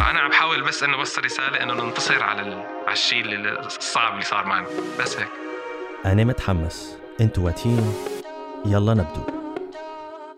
الموضوع هذا أنا عم بحاول بس إنه أوصل رسالة إنه ننتصر على. على الشيء الصعب اللي صار معنا. بس هيك. أنا متحمس. أنتوا واتين. يلا نبدو.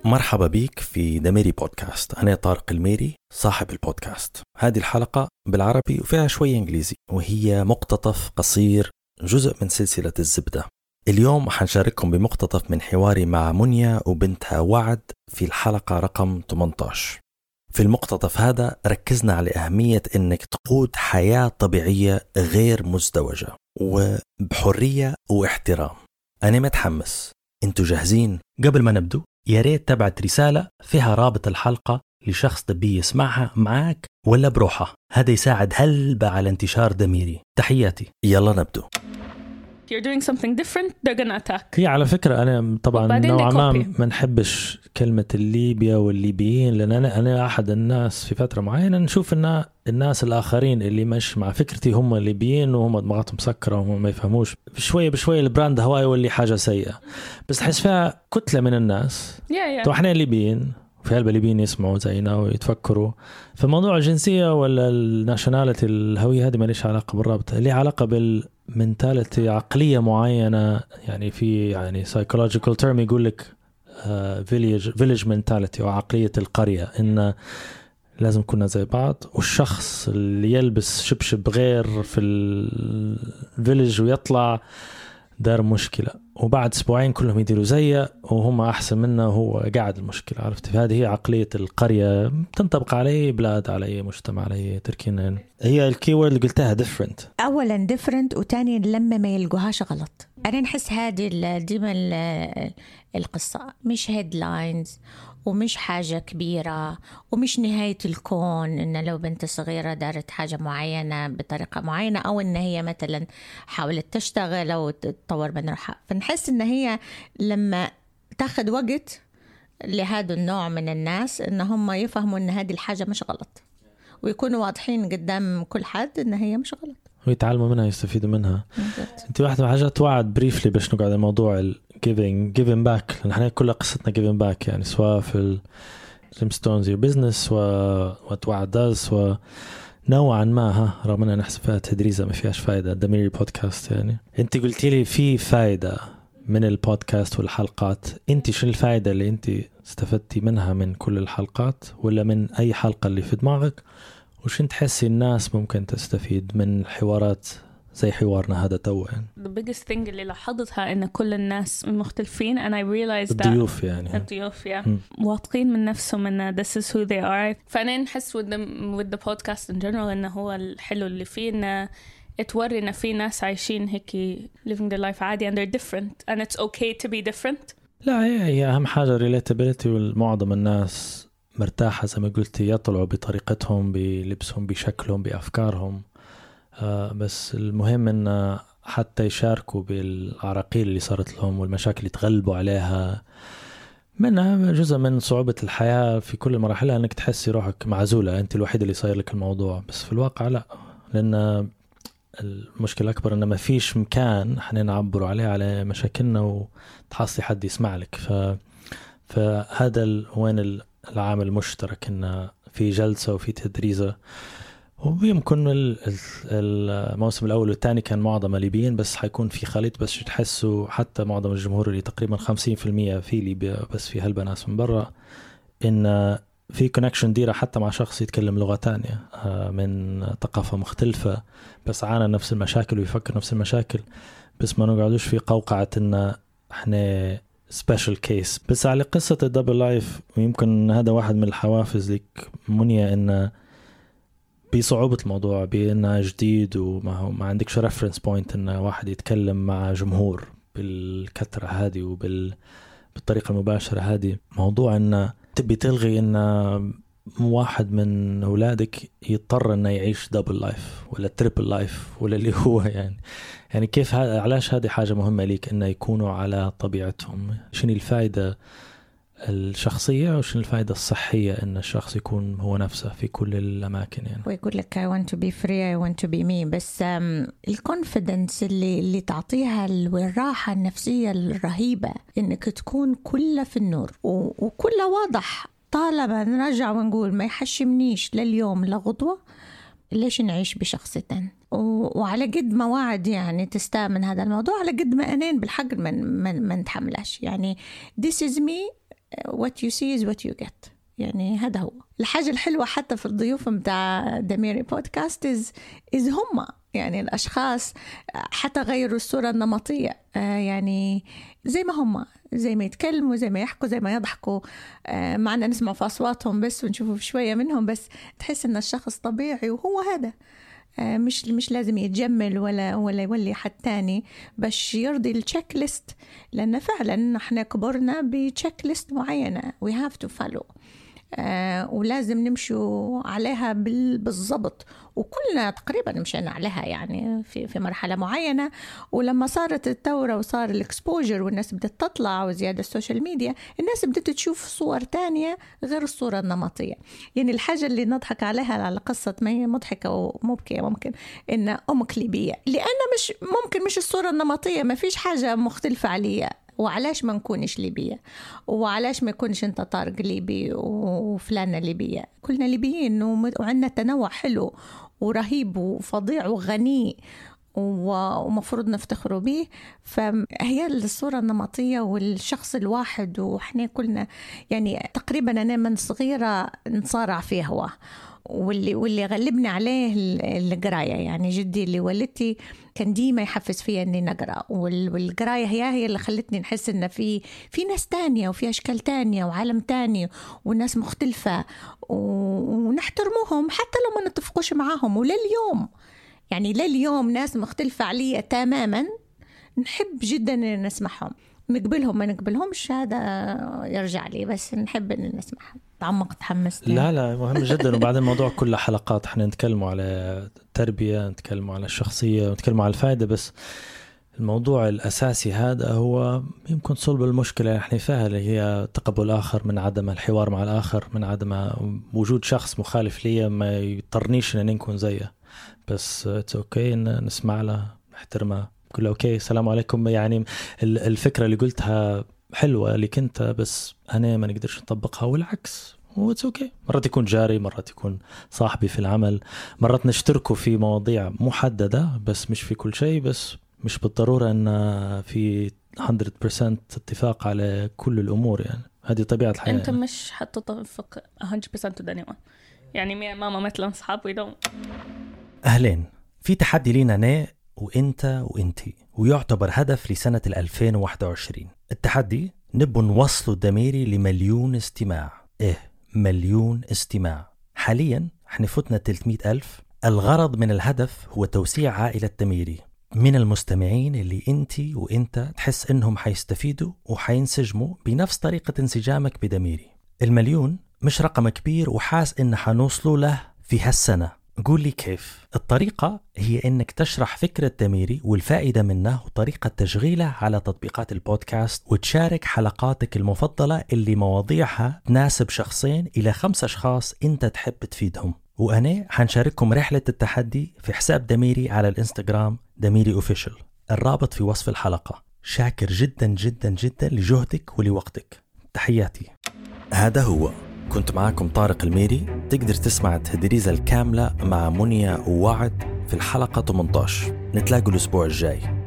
مرحبا بيك في دميري بودكاست أنا طارق الميري صاحب البودكاست. هذه الحلقة بالعربي وفيها شوية إنجليزي وهي مقتطف قصير جزء من سلسلة الزبدة. اليوم حنشارككم بمقتطف من حواري مع منيا وبنتها وعد في الحلقة رقم 18 في المقتطف هذا ركزنا على أهمية أنك تقود حياة طبيعية غير مزدوجة وبحرية واحترام. أنا متحمس. أنتوا جاهزين؟ قبل ما نبدو يا ريت تبعت رسالة فيها رابط الحلقة لشخص تبي يسمعها معك ولا بروحه. هذا يساعد هلبة على انتشار دميري تحياتي. يلا نبدو. You're doing something different they're gonna attack. هي على فكرة أنا طبعا نوعا ما. ما نحبش كلمة الليبيا والليبيين لأن أنا أنا أحد الناس في فترة معينة نشوف أن الناس الآخرين اللي مش مع فكرتي هم الليبيين وهم دماغهم مسكرة وهم ما يفهموش. شوية بشوية ال brand هواي يولي حاجة سيئة. بس تحس فيها كتلة من الناس. Yeah yeah. طبعا إحنا ليبيين في هلبة ليبيين يسمعوا زينا ويتفكروا. فموضوع الجنسية ولا ال nationality الهوية هذه ماليش علاقة بالرابطة ليه علاقة بال mentality عقلية معينة يعني في يعني psychological term يقول لك village village mentality أو عقلية القرية إن لازم كنا زي بعض والشخص اللي يلبس شبشب غير في ال village ويطلع دار مشكلة. وبعد أسبوعين كلهم يديروا زيه وهم أحسن منه وهو قاعد المشكلة عرفت؟ هذه هي عقلية القرية تنطبق على أي بلاد على أي مجتمع على أي تركينا هي ال keyword اللي قلتها different اولا different وتاني لما ما يلقوهاش غلط. أنا نحس هذه ديما ال- القصة مش headlines ومش حاجة كبيرة ومش نهاية الكون إن لو بنت صغيرة دارت حاجة معينة بطريقة معينة أو إن هي مثلا حاولت تشتغل أو تطور من روحها. فنحس إن هي لما تاخد وقت لهذا النوع من الناس إن هم يفهموا إن هذه الحاجة مش غلط. ويكونوا واضحين قدام كل حد إن هي مش غلط. ويتعلموا منها يستفيدوا منها. انت واحدة من الحاجات وعد briefly باش نقعد على موضوع giving back لأن إحنا كلها قصتنا giving back يعني سواء في ال gemstones your business و what وعد does و نوعا ما ها رغم إننا نحسب فيها تدريزه ما فيهاش فايدة دميري بودكاست يعني. أنت قلتي لي في فايدة من البودكاست والحلقات. أنت شو الفايدة اللي أنت استفدتي منها من كل الحلقات؟ ولا من أي حلقة اللي في دماغك؟ وش تحسي الناس ممكن تستفيد من حوارات زي حوارنا هذا تو يعني. The biggest thing اللي لاحظتها إن كل الناس مختلفين and I realized that الضيوف يعني. الضيوف yeah. واثقين من نفسهم إن this is who they are. فأنا نحس with the, with the podcast in general إنه هو الحلو اللي فيه انه توري إن في ناس عايشين هيك living their life عادي and they're different and it's okay to be different. لا هي, هي أهم حاجة ريليتابيلتي والمعظم الناس مرتاحة زي ما قلتي يطلعوا بطريقتهم بلبسهم بشكلهم بأفكارهم. آه بس المهم إن حتى يشاركوا بالعراقيل اللي صارت لهم والمشاكل اللي تغلبوا عليها منها جزء من صعوبة الحياة في كل مراحلها إنك تحسي روحك معزولة. أنت الوحيد اللي صاير لك الموضوع. بس في الواقع لا. لأن المشكلة الأكبر إن ما فيش مكان إحنا نعبروا عليه على مشاكلنا وتحصلي حد يسمع لك. ف... فهذا ال... وين ال- العامل المشترك إن في جلسة وفي تدريسة ويمكن ال- ال- الموسم الأول والثاني كان معظم ليبيين بس حيكون في خليط بس تحسوا حتى معظم الجمهور اللي تقريبا 50% في ليبيا بس في هلبة ناس من برا إن في كونكشن ديرة حتى مع شخص يتكلم لغة تانية آه، من ثقافة مختلفة بس عانى نفس المشاكل ويفكر نفس المشاكل بس ما نقعدوش في قوقعة إن إحنا special case بس على قصة ال double life ويمكن هذا واحد من الحوافز لك منيا إن بصعوبة الموضوع بأنه جديد وما هو ما عندكش reference point إن واحد يتكلم مع جمهور بالكثرة هذه وبال بالطريقة المباشرة هذه. موضوع إن تبي تلغي إن واحد من أولادك يضطر إنه يعيش double life ولا triple life ولا اللي هو يعني. يعني كيف علاش هذه حاجة مهمة ليك إنه يكونوا على طبيعتهم؟ شنو الفائده الشخصية وشنو الفائدة الصحية أن الشخص يكون هو نفسه في كل الأماكن يعني؟ ويقول لك I want to be free I want to be me. بس الكونفيدنس اللي اللي تعطيها والراحة النفسية الرهيبة إنك تكون كلها في النور وكلها واضح. طالما نرجع ونقول ما يحشمنيش لليوم لغدوة ليش نعيش بشخصيتين وعلى قد ما وعد يعني تستأمن هذا الموضوع على قد ما أنين بالحق من من ما نتحملش يعني this is me what you see is what you get. يعني هذا هو. الحاجة الحلوة حتى في الضيوف متاع دميري بودكاست إز إز هم يعني الأشخاص حتى غيروا الصورة النمطية. آه، يعني زي ما هم زي ما يتكلموا زي ما يحكوا زي ما يضحكوا. آه، معنا نسمع في أصواتهم بس ونشوفوا شوية منهم بس تحس إن الشخص طبيعي وهو هذا. مش مش لازم يتجمل ولا ولا يولي حد تاني باش يرضي ال checklist لأن فعلا إحنا كبرنا ب checklist معينة. We have to follow آه ولازم نمشوا عليها بالضبط. وكلنا تقريبا مشينا عليها يعني في في مرحلة معينة. ولما صارت الثورة وصار ال exposure والناس بدات تطلع وزيادة ال social media الناس بدات تشوف صور تانية غير الصورة النمطية. يعني الحاجة اللي نضحك عليها على قصة ما هي مضحكة ومبكية ممكن ان أمك ليبيه لأن مش ممكن مش الصورة النمطية ما فيش حاجة مختلفة عليها. وعلاش ما نكونش ليبية؟ وعلاش ما يكونش أنت طارق ليبي وفلانة ليبية؟ كلنا ليبيين وعندنا تنوع حلو ورهيب وفظيع وغني ومفروض نفتخروا به فهي الصورة النمطية والشخص الواحد وإحنا كلنا يعني تقريبا أنا من صغيرة نصارع فيه هو. واللي واللي غلبني عليه القراية. يعني جدي اللي والدتي كان ديما يحفز فيا إني نقرا والقراية هي هي اللي خلتني نحس ان في في ناس تانية وفي أشكال تانية وعالم تاني وناس مختلفة ونحترموهم حتى لو ما نتفقوش معاهم. ولليوم يعني لليوم ناس مختلفة عليا تماما نحب جدا نسمعهم. نقبلهم ما نقبلهمش هذا يرجع لي. بس نحب إن نسمعهم تعمق تحمست. لا لا مهم جدا. وبعدين الموضوع كله حلقات إحنا نتكلموا على التربيه نتكلموا على الشخصية نتكلموا على الفائدة. بس الموضوع الأساسي هذا هو يمكن صلب المشكلة إحنا فيها اللي هي تقبل الآخر من عدم الحوار مع الآخر من عدم وجود شخص مخالف لي ما يضطرنيش إن نكون زيه. بس it's okay إن نسمع له نحترمه. كله okay السلام عليكم. يعني الفكرة اللي قلتها حلوة لك أنت بس أنا ما نقدرش نطبقها والعكس و it's okay okay. مرات يكون جاري مرات يكون صاحبي في العمل. مرات نشتركوا في مواضيع محددة بس مش في كل شيء بس مش بالضرورة إن في 100% اتفاق على كل الأمور يعني. هذه طبيعة الحياة أنت يعني. مش حتتفق 100% with anyone. يعني ماما مثلا اصحاب وي أهلين في تحدي لينا أنا وإنت وانتي ويعتبر هدف لسنة 2021 التحدي نبو نوصلوا الدميري لمليون استماع. إيه مليون استماع. حاليا إحنا فتنا 300 ألف. الغرض من الهدف هو توسيع عائلة دميري من المستمعين اللي إنت وإنت تحس إنهم حيستفيدوا وحينسجموا بنفس طريقة انسجامك بدميري. المليون مش رقم كبير وحاس إن حنوصلوا له في هالسنة. قول لي كيف. الطريقة هي إنك تشرح فكرة دميري والفائدة منه وطريقة تشغيله على تطبيقات البودكاست وتشارك حلقاتك المفضلة اللي مواضيعها تناسب شخصين إلى خمس أشخاص أنت تحب تفيدهم. وأنا حنشارككم رحلة التحدي في حساب دميري على الإنستغرام دميري official الرابط في وصف الحلقة. شاكر جدا جدا جدا لجهدك ولوقتك. تحياتي. هذا هو كنت معاكم طارق الميري. تقدر تسمع التدريزة الكاملة مع منيا ووعد في الحلقة 18 نتلاقوا الأسبوع الجاي.